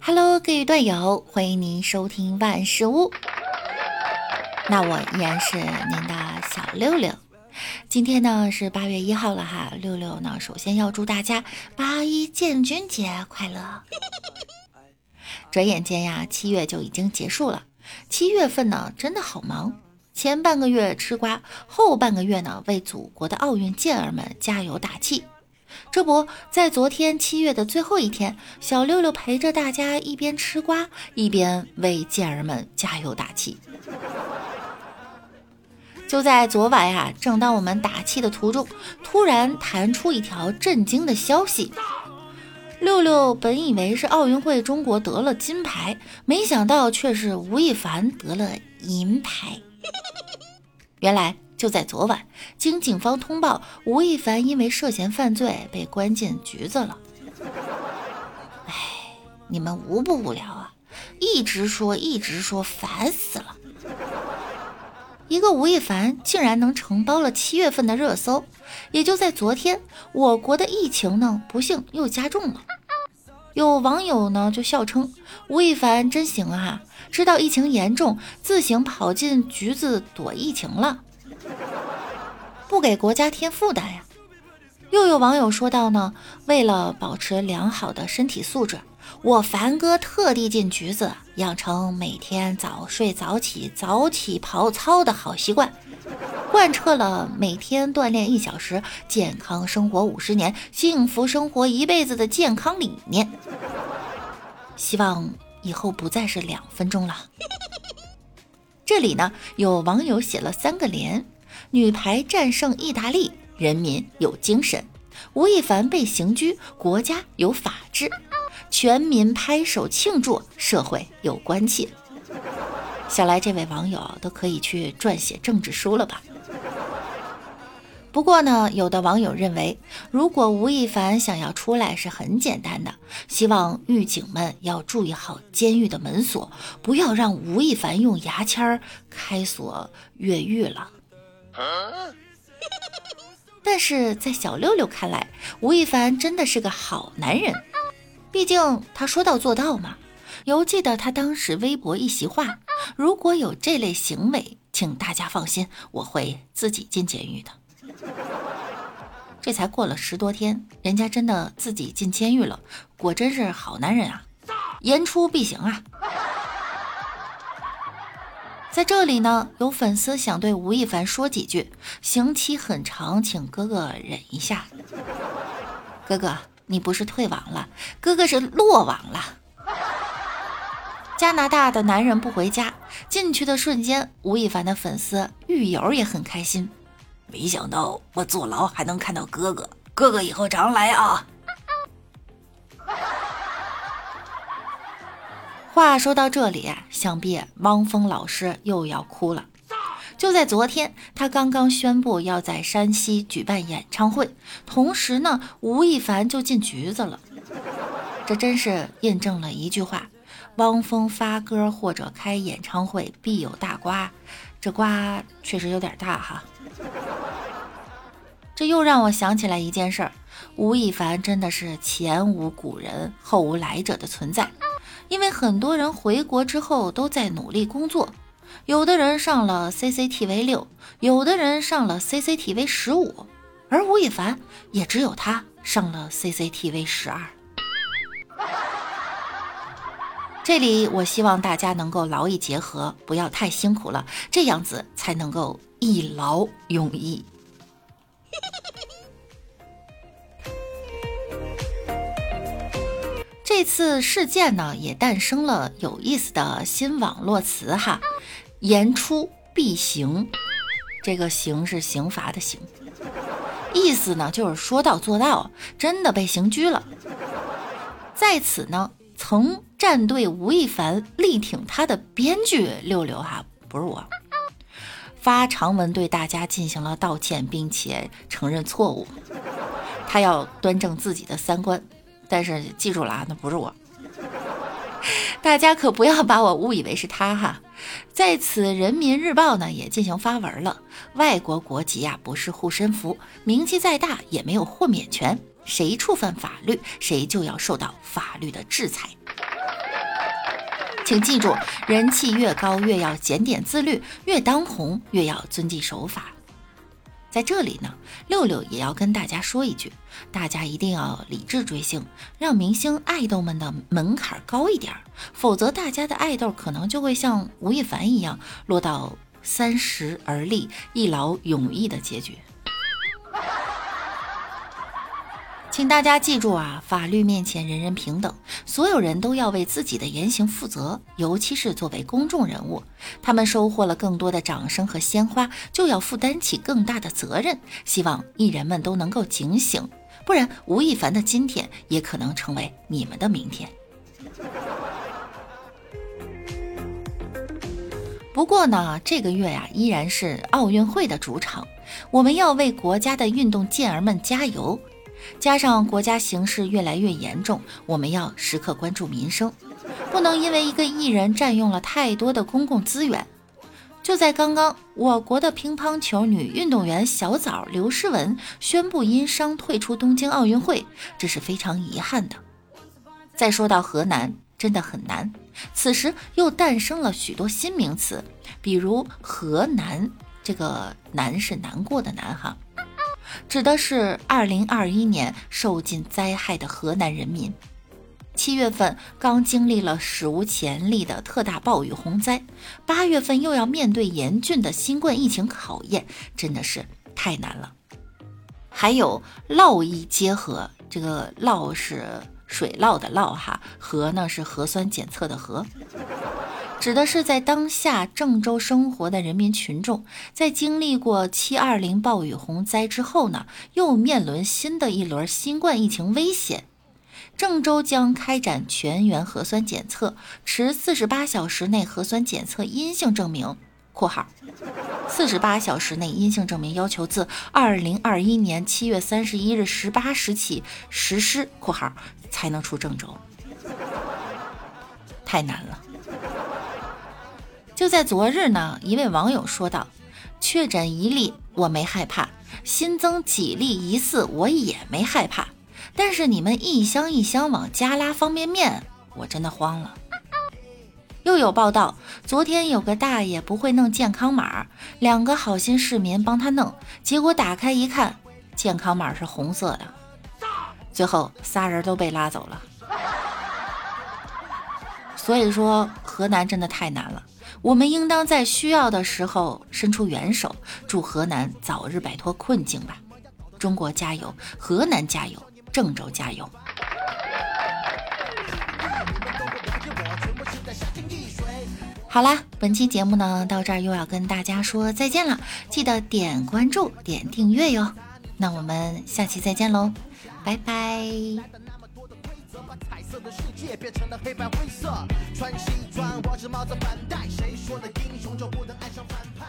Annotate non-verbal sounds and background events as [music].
Hello，各位段友，欢迎您收听万事屋。那我依然是您的小六六。今天呢是八月一号了哈，六六呢首先要祝大家八一建军节快乐。转眼间呀，七月就已经结束了。七月份呢真的好忙，前半个月吃瓜，后半个月呢为祖国的奥运健儿们加油打气。这不在昨天七月的最后一天，小六六陪着大家一边吃瓜，一边为健儿们加油打气。就在昨晚呀，正当我们打气的途中，突然弹出一条震惊的消息。六六本以为是奥运会中国得了金牌，没想到却是吴亦凡得了银牌。[laughs] 原来。就在昨晚，经警方通报，吴亦凡因为涉嫌犯罪被关进局子了。哎，你们无不无聊啊？一直说，一直说，烦死了。一个吴亦凡竟然能承包了七月份的热搜。也就在昨天，我国的疫情呢，不幸又加重了。有网友呢就笑称，吴亦凡真行啊，知道疫情严重，自行跑进局子躲疫情了。不给国家添负担呀！又有网友说道呢，为了保持良好的身体素质，我凡哥特地进局子养成每天早睡早起、早起跑操的好习惯，贯彻了每天锻炼一小时、健康生活五十年、幸福生活一辈子的健康理念。希望以后不再是两分钟了。这里呢，有网友写了三个连。女排战胜意大利，人民有精神；吴亦凡被刑拘，国家有法治，全民拍手庆祝，社会有关切。想来这位网友都可以去撰写政治书了吧？不过呢，有的网友认为，如果吴亦凡想要出来是很简单的，希望狱警们要注意好监狱的门锁，不要让吴亦凡用牙签开锁越狱了。但是在小六六看来，吴亦凡真的是个好男人，毕竟他说到做到嘛。犹记得他当时微博一席话：“如果有这类行为，请大家放心，我会自己进监狱的。” [laughs] 这才过了十多天，人家真的自己进监狱了，果真是好男人啊！言出必行啊！在这里呢，有粉丝想对吴亦凡说几句：刑期很长，请哥哥忍一下。哥哥，你不是退网了，哥哥是落网了。加拿大的男人不回家，进去的瞬间，吴亦凡的粉丝狱友也很开心。没想到我坐牢还能看到哥哥，哥哥以后常来啊。[laughs] 话说到这里，想必汪峰老师又要哭了。就在昨天，他刚刚宣布要在山西举办演唱会，同时呢，吴亦凡就进局子了。这真是印证了一句话：汪峰发歌或者开演唱会必有大瓜。这瓜确实有点大哈。这又让我想起来一件事儿：吴亦凡真的是前无古人后无来者的存在。因为很多人回国之后都在努力工作，有的人上了 CCTV 六，有的人上了 CCTV 十五，而吴亦凡也只有他上了 CCTV 十二。这里我希望大家能够劳逸结合，不要太辛苦了，这样子才能够一劳永逸。这次事件呢，也诞生了有意思的新网络词哈，言出必行，这个刑是刑罚的刑，意思呢就是说到做到，真的被刑拘了。在此呢，曾站队吴亦凡力挺他的编剧六六哈，不是我，发长文对大家进行了道歉，并且承认错误，他要端正自己的三观。但是记住了啊，那不是我，大家可不要把我误以为是他哈。在此，《人民日报》呢也进行发文了：外国国籍啊不是护身符，名气再大也没有豁免权，谁触犯法律，谁就要受到法律的制裁。请记住，人气越高，越要检点自律；越当红，越要遵纪守法。在这里呢，六六也要跟大家说一句：大家一定要理智追星，让明星爱豆们的门槛高一点，否则大家的爱豆可能就会像吴亦凡一样，落到三十而立、一劳永逸的结局。请大家记住啊，法律面前人人平等，所有人都要为自己的言行负责，尤其是作为公众人物，他们收获了更多的掌声和鲜花，就要负担起更大的责任。希望艺人们都能够警醒，不然吴亦凡的今天也可能成为你们的明天。不过呢，这个月呀，依然是奥运会的主场，我们要为国家的运动健儿们加油。加上国家形势越来越严重，我们要时刻关注民生，不能因为一个艺人占用了太多的公共资源。就在刚刚，我国的乒乓球女运动员小枣刘诗雯宣布因伤退出东京奥运会，这是非常遗憾的。再说到河南，真的很难。此时又诞生了许多新名词，比如“河南”，这个“难”是难过的“难”哈。指的是二零二一年受尽灾害的河南人民。七月份刚经历了史无前例的特大暴雨洪灾，八月份又要面对严峻的新冠疫情考验，真的是太难了。还有涝疫结合，这个涝是水涝的涝哈，核呢是核酸检测的核。指的是在当下郑州生活的人民群众，在经历过七二零暴雨洪灾之后呢，又面临新的一轮新冠疫情危险。郑州将开展全员核酸检测，持四十八小时内核酸检测阴性证明（括号四十八小时内阴性证明要求自二零二一年七月三十一日十八时起实施）（括号才能出郑州）。太难了。就在昨日呢，一位网友说道：“确诊一例我没害怕，新增几例疑似我也没害怕，但是你们一箱一箱往家拉方便面，我真的慌了。”又有报道，昨天有个大爷不会弄健康码，两个好心市民帮他弄，结果打开一看，健康码是红色的，最后仨人都被拉走了。[laughs] 所以说，河南真的太难了。我们应当在需要的时候伸出援手，祝河南早日摆脱困境吧！中国加油，河南加油，郑州加油！好啦，本期节目呢到这儿又要跟大家说再见了，记得点关注、点订阅哟。那我们下期再见喽，拜拜。的世界变成了黑白灰色，穿西装，我只帽子反戴。谁说的英雄就不能爱上反派？